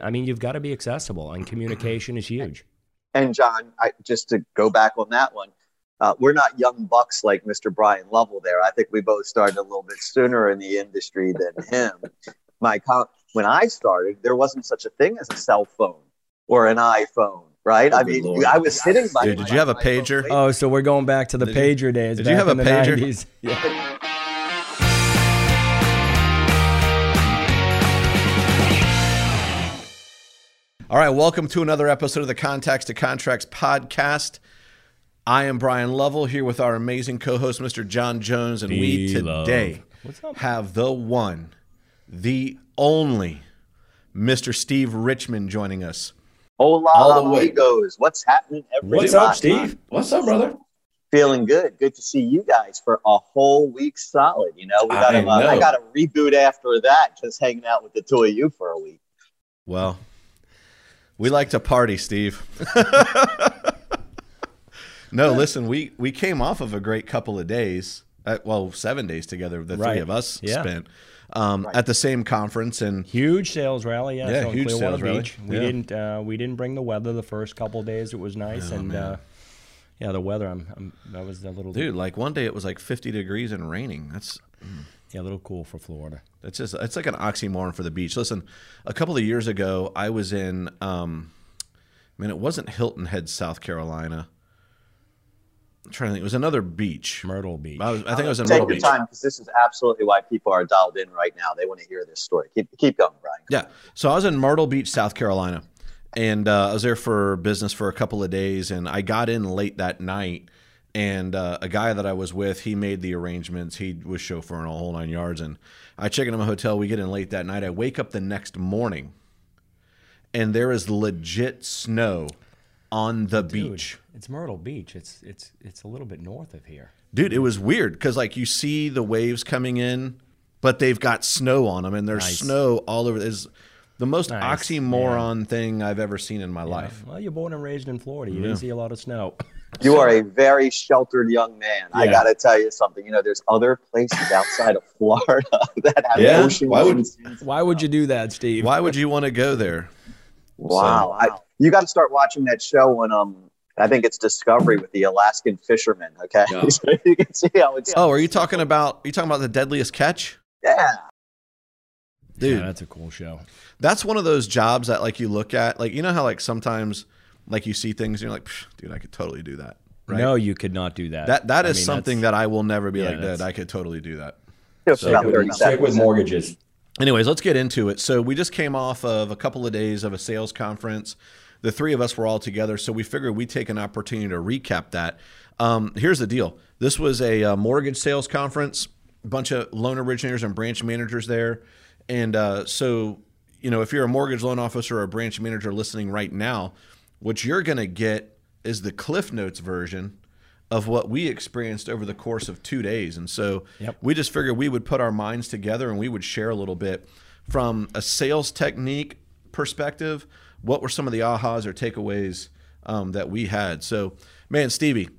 I mean, you've got to be accessible, and communication is huge. And John, I, just to go back on that one, uh, we're not young bucks like Mr. Bryan Lovell there. I think we both started a little bit sooner in the industry than him. My when I started, there wasn't such a thing as a cell phone or an iPhone, right? Oh, I mean, Lord. I was sitting by. Dude, did you have a pager? Oh, so we're going back to the Did you- pager days. did you have a in the pager? 90s. Yeah. All right, welcome to another episode of the Contacts to Contracts podcast. I am Bryan Lovell here with our amazing co-host, Mr. John Jones, and we D-Love. today have the one, the only, Mr. Steve Richman joining us. Hola, All the way. amigos. What's happening? Everybody? What's up, Steve? What's up, brother? Feeling good. Good to see you guys for a whole week solid. You know, we got I to, uh, I got a reboot after that. Just hanging out with the two of you for a week. Well, we like to party, Steve. no, listen, we we came off of a great couple of days. Uh, well, seven days together. The three of us Yeah. spent um, Right. at the same conference, and Huge sales rally, yeah. Yeah, so huge Clearwater sales rally. We Yeah. didn't uh, we didn't bring the weather the first couple of days. It was nice, Oh, and uh, yeah, the weather. I'm, I'm that was a little dude, like one day it was like 50 degrees and raining. That's yeah, a little cool for Florida. That's just it's like an oxymoron for the beach. Listen, a couple of years ago, I was in. Um, I mean, it wasn't Hilton Head, South Carolina. I'm trying to think. It was another beach. Myrtle Beach. I, was, I think it was in Take Myrtle your Beach. time because this is absolutely why people are dialed in right now. They want to hear this story. Keep keep going, Bryan. Yeah. So I was in Myrtle Beach, South Carolina, and uh, I was there for business for a couple of days, and I got in late that night. And uh, a guy that I was with, he made the arrangements. He was chauffeuring a whole nine yards, and I check into my hotel. We get in late that night. I wake up the next morning, and there is legit snow on the Dude, beach. It's Myrtle Beach. It's it's it's a little bit north of here. Dude, it was weird because like you see the waves coming in, but they've got snow on them, and there's Nice. snow all over. Is the most Nice, oxymoron thing I've ever seen in my life. Well, you're born and raised in Florida. You Yeah. didn't see a lot of snow. You are a very sheltered young man. I got to tell you something. You know, there's other places outside of Florida that have Yeah? oceans. Why would- Why would you do that, Steve? Why would you want to go there? Wow. I, you got to start watching that show on um. I think it's Discovery with the Alaskan fishermen. Okay, Yeah. so you can see how it's. Oh, are you talking about? Are you talking about the deadliest catch, Yeah. dude? Yeah, that's a cool show. that's one of those jobs that like you look at, like you know how like sometimes like you see things and you're like, dude, I could totally do that. Right? No, you could not do that. that that I is mean, something that I will never be yeah, like, dude, I could totally do that. Just Stick with, stick with mortgages. Anyways, let's get into it. So we just came off of a couple of days of a sales conference. The three of us were all together, so we figured we'd take an opportunity to recap that. Um, here's the deal: this was a uh, mortgage sales conference, a bunch of loan originators and branch managers there, and uh, so you know if you're a mortgage loan officer or a branch manager listening right now, what you're going to get is the Cliff Notes version of what we experienced over the course of two days. And so Yep. we just figured we would put our minds together and we would share a little bit from a sales technique perspective. What were some of the ahas or takeaways um, that we had? So, man, Stevie,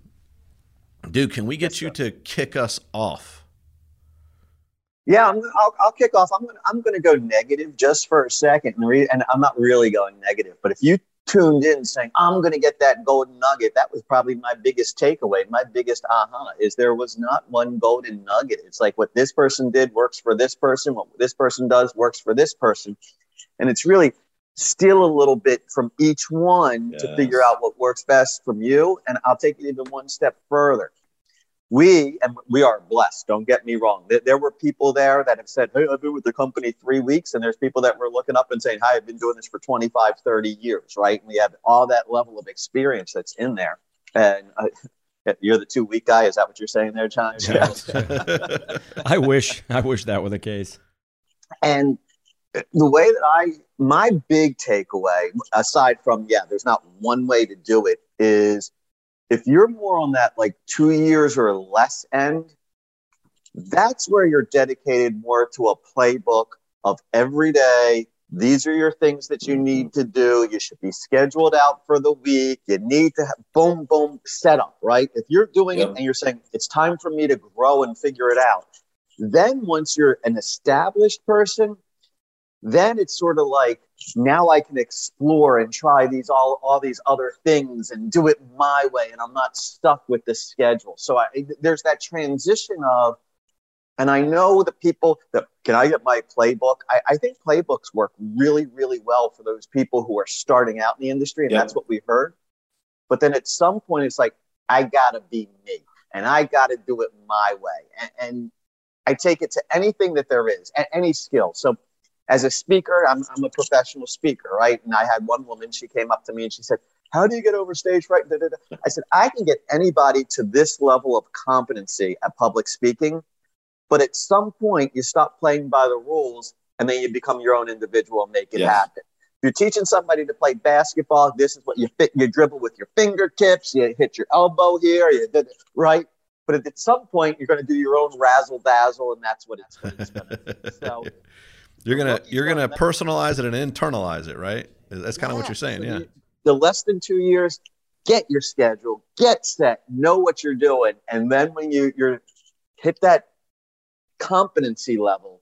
dude, can we get you to kick us off? Yeah, I'm, I'll, I'll kick off. I'm gonna, I'm going to go negative just for a second, and, re- and I'm not really going negative. But if you tuned in saying I'm going to get that golden nugget, that was probably my biggest takeaway. My biggest aha is there was not one golden nugget. It's like what this person did works for this person. What this person does works for this person, and it's really steal a little bit from each one to figure out what works best from you. And I'll take it even one step further we and we are blessed don't get me wrong. There, were people there that have said hey i've been with the company three weeks and there's people that were looking up and saying hi i've been doing this for 25 30 years right? And we have all that level of experience that's in there. And uh, you're the two week guy is that what you're saying there john? I wish I wish that were the case. and the way that i my big takeaway aside from yeah there's not one way to do it is if you're more on that like two years or less end that's where you're dedicated more to a playbook of every day. These are your things that you need to do. You should be scheduled out for the week. You need to have boom boom set up, right? If you're doing it and you're saying it's time for me to grow and figure it out then once you're an established person then it's sort of like now I can explore and try these all all these other things and do it my way, and I'm not stuck with the schedule. So I, there's that transition of, and I know the people that can I get my playbook. I, I think playbooks work really really well for those people who are starting out in the industry, and Yeah. that's what we heard. But then at some point, it's like I gotta be me, and I gotta do it my way, and, and I take it to anything that there is, any skill. So as a speaker, I'm, I'm a professional speaker, right? And I had one woman, she came up to me and she said, How do you get over stage fright? Da, da, da. I said, I can get anybody to this level of competency at public speaking. But at some point, you stop playing by the rules and then you become your own individual and make it Yes. happen. If you're teaching somebody to play basketball, this is what you fit. You dribble with your fingertips, you hit your elbow here, you did it, right? But at some point, you're going to do your own razzle dazzle, and that's what it's, what it's going to be. So, You're gonna you're gonna personalize it and internalize it, right? That's kind of what you're saying, So yeah. you- The less than two years, get your schedule, get set, know what you're doing, and then when you you're hit that competency level,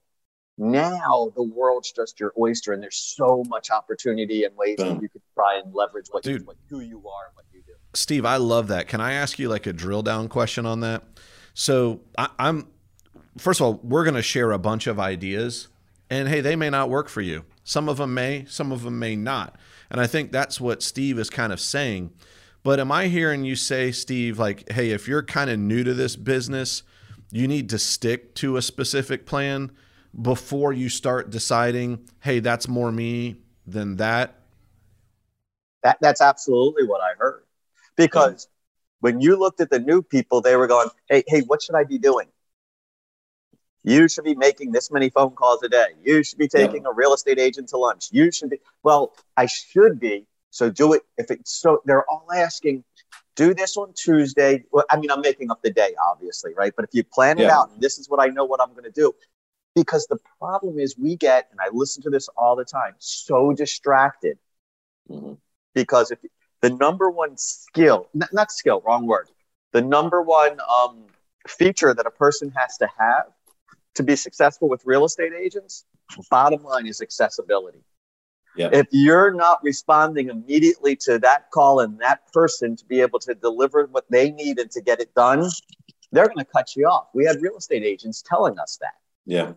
now the world's just your oyster, and there's so much opportunity and ways Boom. that you can try and leverage what, Dude. what who you are and what you do. Steve, I love that. Can I ask you like a drill down question on that? So I, I'm first of all, we're going to share a bunch of ideas, and hey, they may not work for you. Some of them may, some of them may not. And I think that's what Steve is kind of saying. But am I hearing you say, Steve, like, hey, if you're kind of new to this business, you need to stick to a specific plan before you start deciding, hey, that's more me than that? That that's absolutely what I heard. Because when you looked at the new people, they were going, "Hey, hey, what should I be doing? You should be making this many phone calls a day. You should be taking a real estate agent to lunch. You should be well, I should be. So do it if it's so they're all asking, do this on Tuesday. Well, I mean, I'm making up the day, obviously, right? But if you plan it out, this is what I know what I'm gonna do. Because the problem is we get, and I listen to this all the time, so distracted Mhm. because if the number one skill not, not skill wrong word the number one um, feature that a person has to have to be successful with real estate agents bottom line is accessibility Yeah. if you're not responding immediately to that call and that person to be able to deliver what they need and to get it done they're going to cut you off we had real estate agents telling us that Yeah.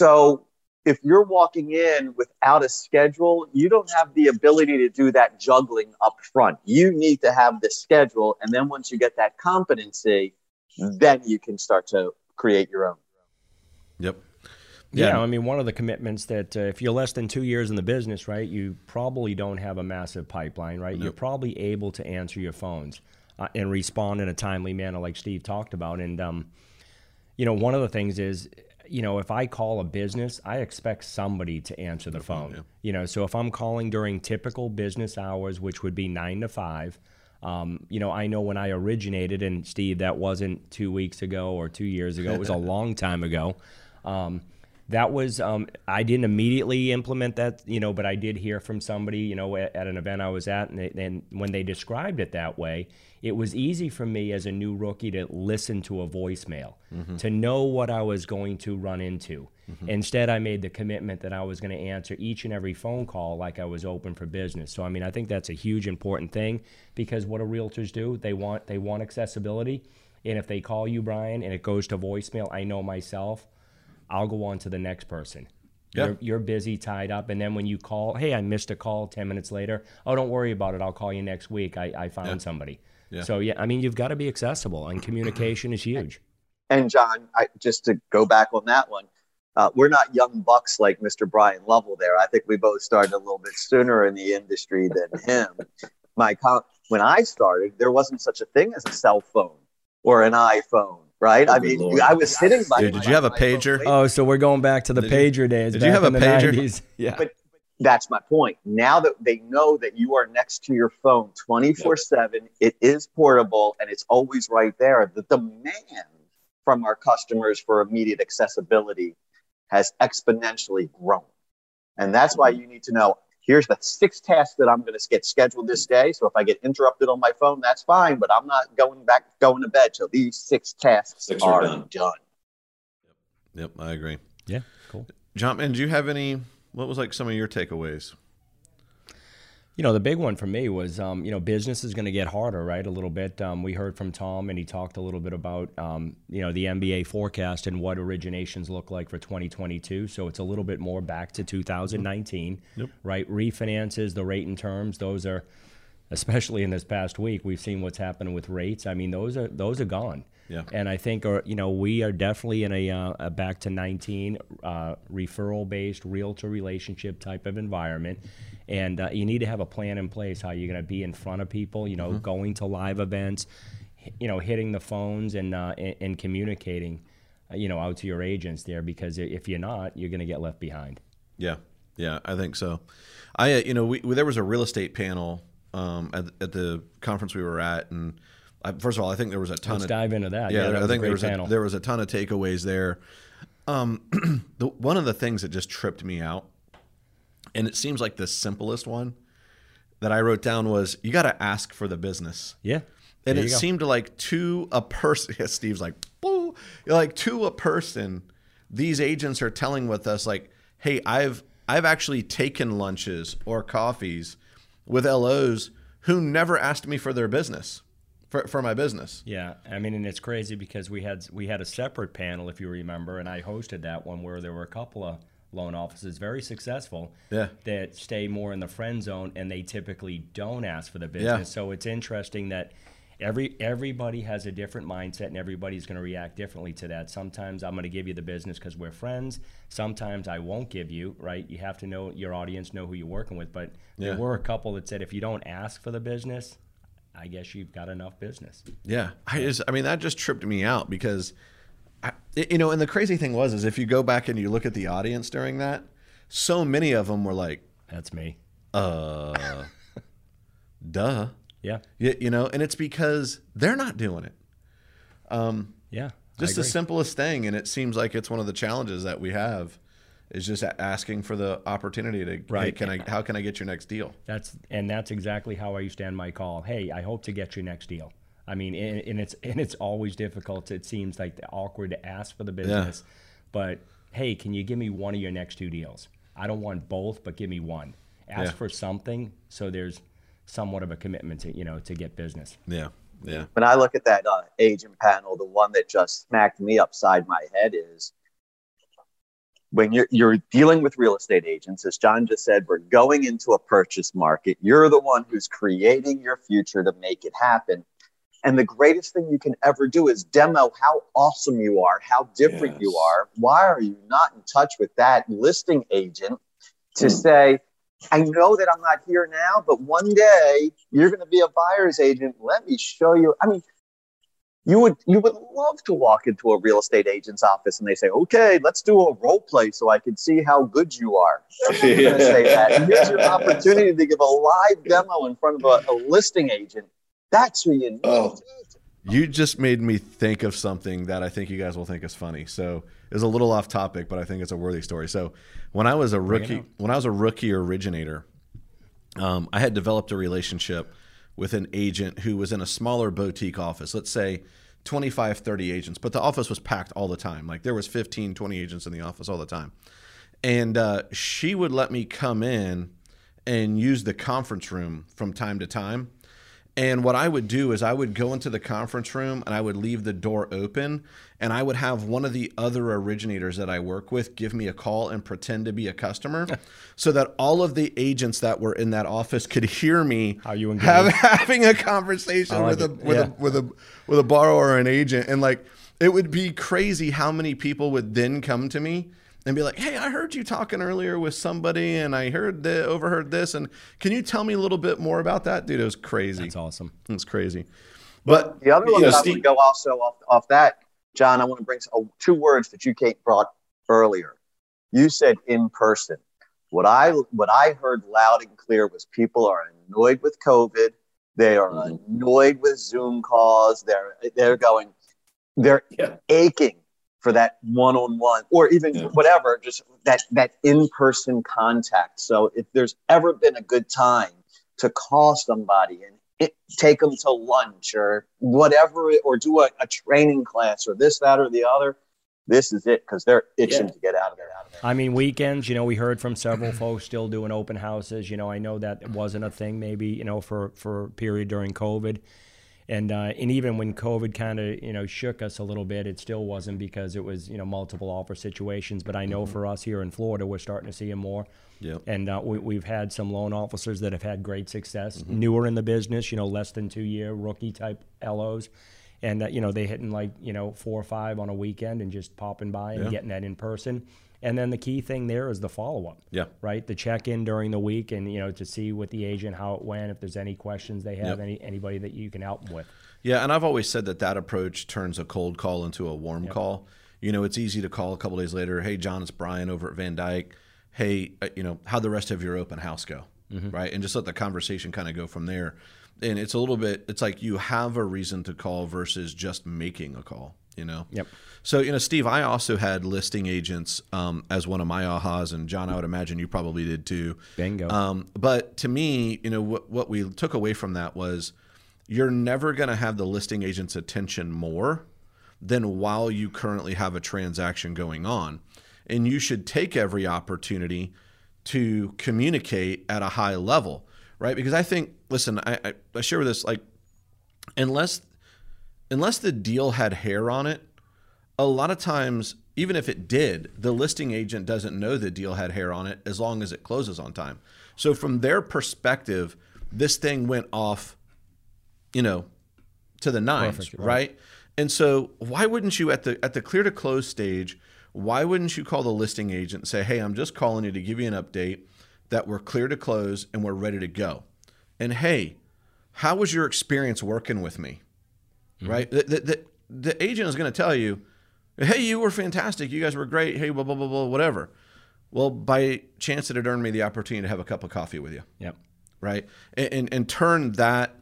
so if you're walking in without a schedule, you don't have the ability to do that juggling up front. You need to have the schedule. And then once you get that competency, then you can start to create your own. Yep. Yeah, I mean, one of the commitments that uh, if you're less than two years in the business, right, you probably don't have a massive pipeline, right? You're probably able to answer your phones uh, and respond in a timely manner, like Steve talked about. And, um, you know, one of the things is, you know, if I call a business, I expect somebody to answer the phone. You know, so if I'm calling during typical business hours, which would be nine to five, um, you know, I know when I originated, and Steve, that wasn't two weeks ago or two years ago, it was a long time ago. Um, that was um, I didn't immediately implement that, you know, but I did hear from somebody, you know, at, at an event I was at, and, they, and when they described it that way, it was easy for me as a new rookie to listen to a voicemail, to know what I was going to run into. Instead, I made the commitment that I was going to answer each and every phone call like I was open for business. So, I mean, I think that's a huge important thing because what do realtors do? They want they want accessibility, and if they call you, Bryan, and it goes to voicemail, I know myself. I'll go on to the next person. Yeah. You're, you're busy, tied up, and then when you call, hey, I missed a call. Ten minutes later, oh, don't worry about it. I'll call you next week. I, I found Yeah. somebody. Yeah. So yeah, I mean, you've got to be accessible, and communication is huge. And John, I, just to go back on that one, uh, we're not young bucks like Mr. Bryan Lovell there. I think we both started a little bit sooner in the industry than him. My com- when I started, there wasn't such a thing as a cell phone or an iPhone, right? Oh, I mean, Lord. I was sitting by. Dude, did you have a pager? Oh, so we're going back to the Did you- pager days. did you have a pager? 90s. Yeah. But that's my point. Now that they know that you are next to your phone 24 7, it is portable and it's always right there. The demand from our customers for immediate accessibility has exponentially grown. And that's why mm-hmm. you need to know here's the six tasks that I'm going to get scheduled this day. So if I get interrupted on my phone, that's fine, but I'm not going back, going to bed till these six tasks Six are are done. done. Yep, I agree. Yeah. Cool. John, man, do you have any? What was like some of your takeaways? You know, the big one for me was, um, you know, business is going to get harder, right? A little bit. Um, we heard from Tom, and he talked a little bit about, um, you know, the MBA forecast and what originations look like for 2022. So it's a little bit more back to 2019, yep. right? Refinances, the rate and terms, those are, especially in this past week, we've seen what's happening with rates. I mean, those are those are gone. Yeah. And I think, or uh, you know, we are definitely in a, uh, a back to 19 uh, referral based, realtor relationship type of environment. And uh, you need to have a plan in place how you're going to be in front of people, you know, mm-hmm. going to live events, you know, hitting the phones and, uh, and, and, communicating, uh, you know, out to your agents there because if you're not, you're going to get left behind. Yeah. Yeah, I think so. I, you know, we, there was a real estate panel um, at, at the conference we were at, and I, first of all, I think there was a ton. Let's of, dive into that. Yeah, yeah I think there was a, there was a ton of takeaways there. Um, the, one of the things that just tripped me out, and it seems like the simplest one that I wrote down was you got to ask for the business. Yeah. And it seemed like to a person, yeah, Steve's like, Boo! like to a person, these agents are telling with us like, hey, I've I've actually taken lunches or coffees with LOs who never asked me for their business for, for my business. Yeah, I mean, and it's crazy because we had we had a separate panel, if you remember, and I hosted that one where there were a couple of loan offices very successful yeah. that stay more in the friend zone and they typically don't ask for the business. Yeah. So it's interesting that every everybody has a different mindset and everybody's going to react differently to that. Sometimes I'm going to give you the business because we're friends. Sometimes I won't give you. Right? You have to know your audience, know who you're working with. But yeah. there were a couple that said if you don't ask for the business, I guess you've got enough business. Yeah, I just, I mean, that just tripped me out because, I, you know, and the crazy thing was, is if you go back and you look at the audience during that, so many of them were like, "That's me." Uh, duh. Yeah. You, you know, and it's because they're not doing it. Um, yeah. Just the simplest thing, and it seems like it's one of the challenges that we have is just asking for the opportunity to right. Hey, can I how can I get your next deal? That's and that's exactly how I used to end my call. Hey, I hope to get your next deal. I mean, and, and it's and it's always difficult. It seems like awkward to ask for the business, yeah. but hey, can you give me one of your next two deals? I don't want both, but give me one. Ask yeah. for something so there's somewhat of a commitment to you know to get business. Yeah. Yeah. When I look at that uh, agent panel, the one that just smacked me upside my head is when you're, you're dealing with real estate agents, as John just said, we're going into a purchase market. You're the one who's creating your future to make it happen. And the greatest thing you can ever do is demo how awesome you are, how different yes. you are. Why are you not in touch with that listing agent to mm. say, I know that I'm not here now, but one day you're going to be a buyer's agent. Let me show you. I mean, you would you would love to walk into a real estate agent's office and they say, "Okay, let's do a role play so I can see how good you are." They're say that. And here's your opportunity to give a live demo in front of a, a listing agent. That's who you need. Oh. You just made me think of something that I think you guys will think is funny. So it's a little off topic, but I think it's a worthy story. So when I was a rookie, when I was a rookie originator, um, I had developed a relationship with an agent who was in a smaller boutique office, let's say 25, 30 agents, but the office was packed all the time. Like there was 15, 20 agents in the office all the time. And uh, she would let me come in and use the conference room from time to time and what I would do is I would go into the conference room and I would leave the door open and I would have one of the other originators that I work with give me a call and pretend to be a customer so that all of the agents that were in that office could hear me How you have, having a conversation like with a with yeah. a with a with a borrower or an agent. And like it would be crazy how many people would then come to me and be like, "Hey, I heard you talking earlier with somebody, and I heard the, overheard this, and can you tell me a little bit more about that, dude? It was crazy. That's awesome. It's crazy. But the other one that Steve, I would go also off, off that, John. I want to bring some, two words that you Kate brought earlier. You said in person. What I what I heard loud and clear was people are annoyed with COVID. They are mm-hmm. annoyed with Zoom calls. They're they're going. They're yeah. aching for that one-on-one or even yeah. whatever just that that in-person contact so if there's ever been a good time to call somebody and it, take them to lunch or whatever or do a, a training class or this that or the other this is it because they're itching Yeah. to get out of there. Out of there. I mean, weekends, you know, we heard from several folks still doing open houses. You know, I know that wasn't a thing maybe, you know, for, for a period during COVID. And, uh, and even when COVID kind of, you know, shook us a little bit, it still wasn't because it was, you know, multiple offer situations. But I know for us here in Florida, we're starting to see them more. Yep. And uh, we, we've had some loan officers that have had great success, newer in the business, you know, less than two year rookie type LOs. And, uh, you know, they hitting like, you know, four or five on a weekend and just popping by and Yeah. getting that in person. And then the key thing there is the follow up, Yeah. right? The check in during the week and, you know, to see with the agent how it went, if there's any questions they have, Yep. any anybody that you can help them with. Yeah, and I've always said that that approach turns a cold call into a warm call. You know, it's easy to call a couple days later. Hey, John, it's Bryan over at VanDyk. Hey, uh, you know, how'd the rest of your open house go? Right, and just let the conversation kind of go from there. And it's a little bit. It's like you have a reason to call versus just making a call. You know. Yep. So you know, Steve, I also had listing agents um, as one of my ahas, and John, I would imagine you probably did too. Bingo. Um, but to me, you know, what, what we took away from that was you're never going to have the listing agent's attention more than while you currently have a transaction going on. And you should take every opportunity to communicate at a high level, right? Because I think, listen, I, I, I share with this, like, unless unless the deal had hair on it, a lot of times, even if it did, the listing agent doesn't know the deal had hair on it as long as it closes on time. So from their perspective, this thing went off, you know, to the nines, Perfect, right? right. And so why wouldn't you at the at the clear to close stage, why wouldn't you call the listing agent and say, "Hey, I'm just calling you to give you an update that we're clear to close and we're ready to go." And hey, how was your experience working with me? Mm-hmm. Right? The, the, the, the agent is going to tell you, hey, you were fantastic. You guys were great. Hey, blah, blah, blah, blah, whatever. Well, by chance, it had earned me the opportunity to have a cup of coffee with you. yep. Right? And, and, and turn that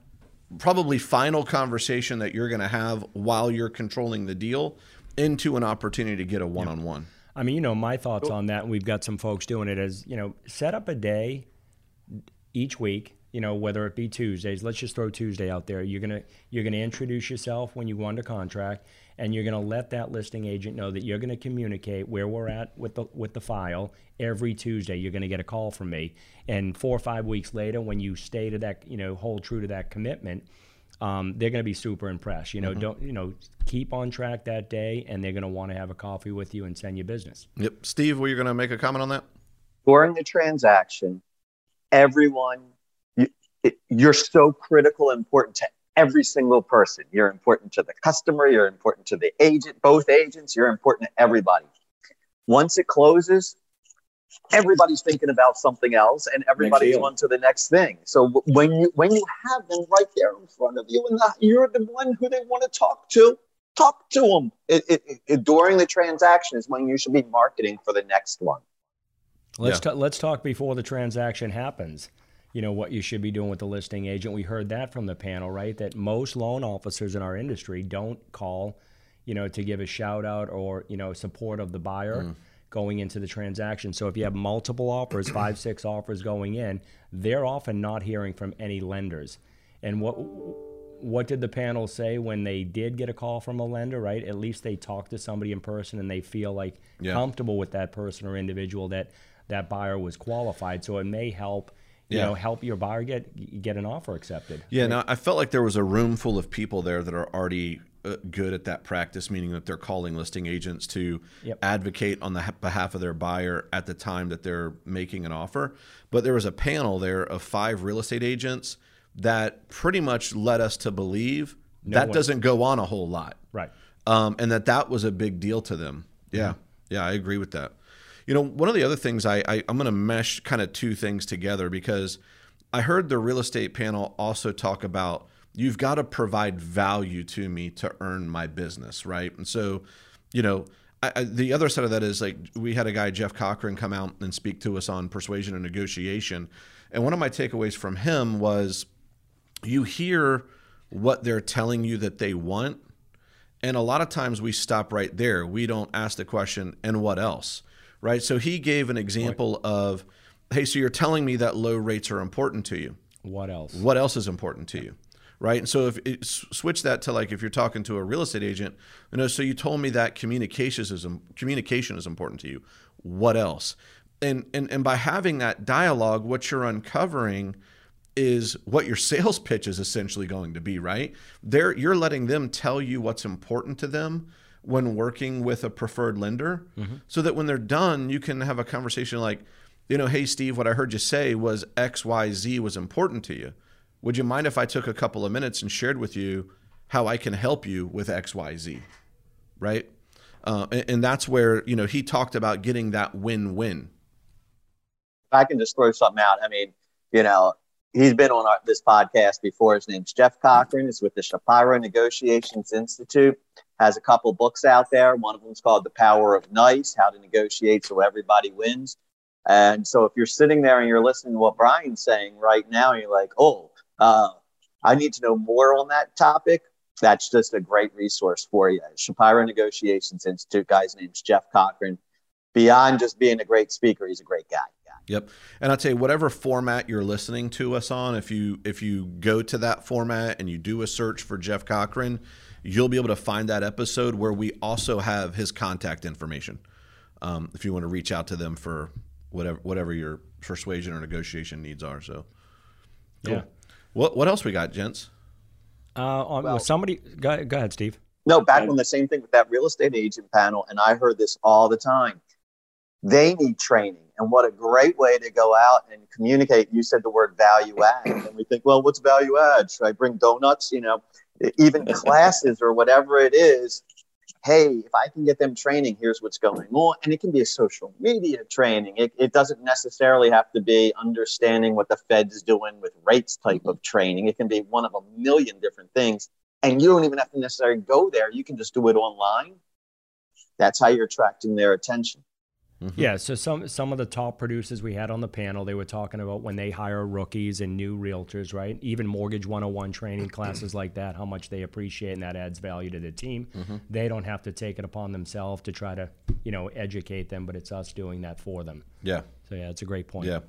probably final conversation that you're going to have while you're controlling the deal into an opportunity to get a one on one. I mean, you know, my thoughts on that, and we've got some folks doing it is, you know, set up a day each week, you know, whether it be Tuesdays, let's just throw Tuesday out there. You're gonna you're gonna introduce yourself when you go under contract, and you're gonna let that listing agent know that you're gonna communicate where we're at with the with the file every Tuesday. You're gonna get a call from me, and four or five weeks later, when you stay to that, you know, hold true to that commitment. Um, they're going to be super impressed. You know, don't you know? Keep on track that day, and they're going to want to have a coffee with you and send you business. Yep. Steve, were you going to make a comment on that? during the transaction, everyone, you, it, you're so critical, and important to every single person. You're important to the customer, you're important to the agent, both agents, you're important to everybody. Once it closes, everybody's thinking about something else and everybody's on to the next thing. So when you when you have them right there in front of you and the, you're the one who they want to talk to, talk to them. It, it, it, during the transaction is when you should be marketing for the next one. Let's ta- let's talk before the transaction happens. You know what you should be doing with the listing agent. We heard that from the panel, right? That most loan officers in our industry don't call, you know, to give a shout out or you know support of the buyer mm. going into the transaction. So if you have multiple offers, five six offers going in, they're often not hearing from any lenders. And what what did the panel say when they did get a call from a lender? Right, at least they talked to somebody in person and they feel like Yeah. comfortable with that person or individual that that buyer was qualified. So it may help, you Yeah. know, help your buyer get get an offer accepted. Yeah, now I felt like there was a room full of people there that are already uh, good at that practice, meaning that they're calling listing agents to Yep. advocate on the behalf of their buyer at the time that they're making an offer. But there was a panel there of five real estate agents that pretty much led us to believe that one- doesn't go on a whole lot Right. um, and that that was a big deal to them. Yeah, yeah, I agree with that. You know, one of the other things I, I I'm going to mesh kind of two things together because I heard the real estate panel also talk about you've got to provide value to me to earn my business, right? And so, you know. I, I, the other side of that is like we had a guy Jeff Cochran come out and speak to us on persuasion and negotiation, and one of my takeaways from him was you hear what they're telling you that they want, and a lot of times we stop right there. We don't ask the question, and what else? Right? So he gave an example of, hey, so you're telling me that low rates are important to you. What else? What else is important to you? right? And so if it, switch that to like if you're talking to a real estate agent, you know, so you told me that communication is um, communication is important to you. What else? And and and by having that dialogue, what you're uncovering is what your sales pitch is essentially going to be, right? There you're letting them tell you what's important to them when working with a preferred lender mm-hmm. so that when they're done, you can have a conversation like, you know, hey Steve, what I heard you say was XYZ was important to you would you mind if I took a couple of minutes and shared with you how I can help you with XYZ? Right. Uh, and, and, that's where, you know, he talked about getting that win win. I can just throw something out. I mean, you know, he's been on our, this podcast before. His name's Jeff Cochran. He's with the Shapiro Negotiations Institute. Has a couple books out there. One of them is called The Power of Nice: How to Negotiate So Everybody Wins. And so, if you're sitting there and you're listening to what Bryan's saying right now, you're like, "Oh, uh, I need to know more on that topic. That's just a great resource for you. Shapiro Negotiations Institute guy's name's Jeff Cochran. Beyond just being a great speaker, he's a great guy. Yep. And I'll tell you, whatever format you're listening to us on, if you if you go to that format and you do a search for Jeff Cochran, you'll be able to find that episode where we also have his contact information. Um, if you want to reach out to them for whatever whatever your persuasion or negotiation needs are. So, cool. yeah. What what else we got, gents? Uh, on, well, somebody go, go ahead, Steve. No, back on the same thing with that real estate agent panel, and I heard this all the time. They need training, and what a great way to go out and communicate. You said the word value add, and we think, well, what's value add? Should I bring donuts? You know, even classes or whatever it is hey, if I can get them training, here's what's going on. And it can be a social media training. It, it doesn't necessarily have to be understanding what the Fed's doing with rates type of training. It can be one of a million different things. And you don't even have to necessarily go there. You can just do it online. That's how you're attracting their attention. Mm-hmm. Yeah, so some some of the top producers we had on the panel, they were talking about when they hire rookies and new realtors, right? Even mortgage 101 training classes like that, how much they appreciate and that adds value to the team. Mm-hmm. They don't have to take it upon themselves to try to, you know, educate them, but it's us doing that for them. Yeah. So yeah, it's a great point. Yeah.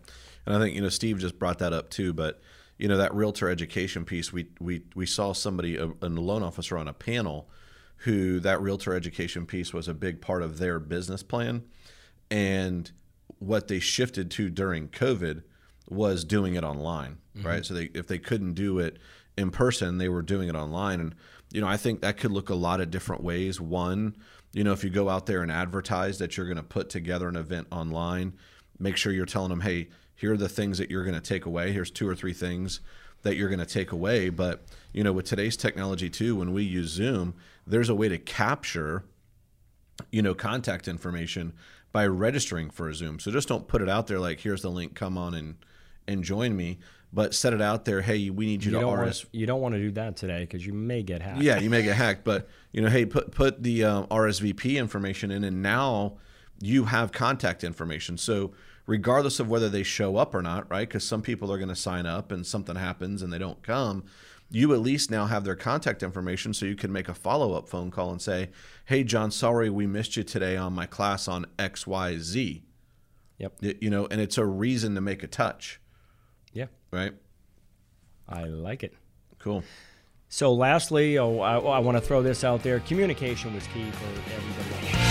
And I think, you know, Steve just brought that up too, but you know, that realtor education piece, we we we saw somebody a, a loan officer on a panel who that realtor education piece was a big part of their business plan and what they shifted to during COVID was doing it online, mm-hmm. right? So they, if they couldn't do it in person, they were doing it online. And, you know, I think that could look a lot of different ways. One, you know, if you go out there and advertise that you're going to put together an event online, make sure you're telling them, hey, here are the things that you're going to take away. Here's two or three things that you're going to take away. But, you know, with today's technology too, when we use Zoom, there's a way to capture, you know, contact information by registering for a Zoom. So just don't put it out there like, here's the link, come on and and join me. But set it out there. Hey, we need you, you to RS. Want, you don't want to do that today because you may get hacked. Yeah, you may get hacked. But you know, hey, put put the uh, RSVP information in, and now you have contact information. So regardless of whether they show up or not, right? Because some people are going to sign up and something happens and they don't come you at least now have their contact information so you can make a follow up phone call and say, Hey, John, sorry we missed you today on my class on XYZ. Yep. You know, and it's a reason to make a touch. Yeah. Right. I like it. Cool. So, lastly, oh, I, I want to throw this out there communication was key for everybody.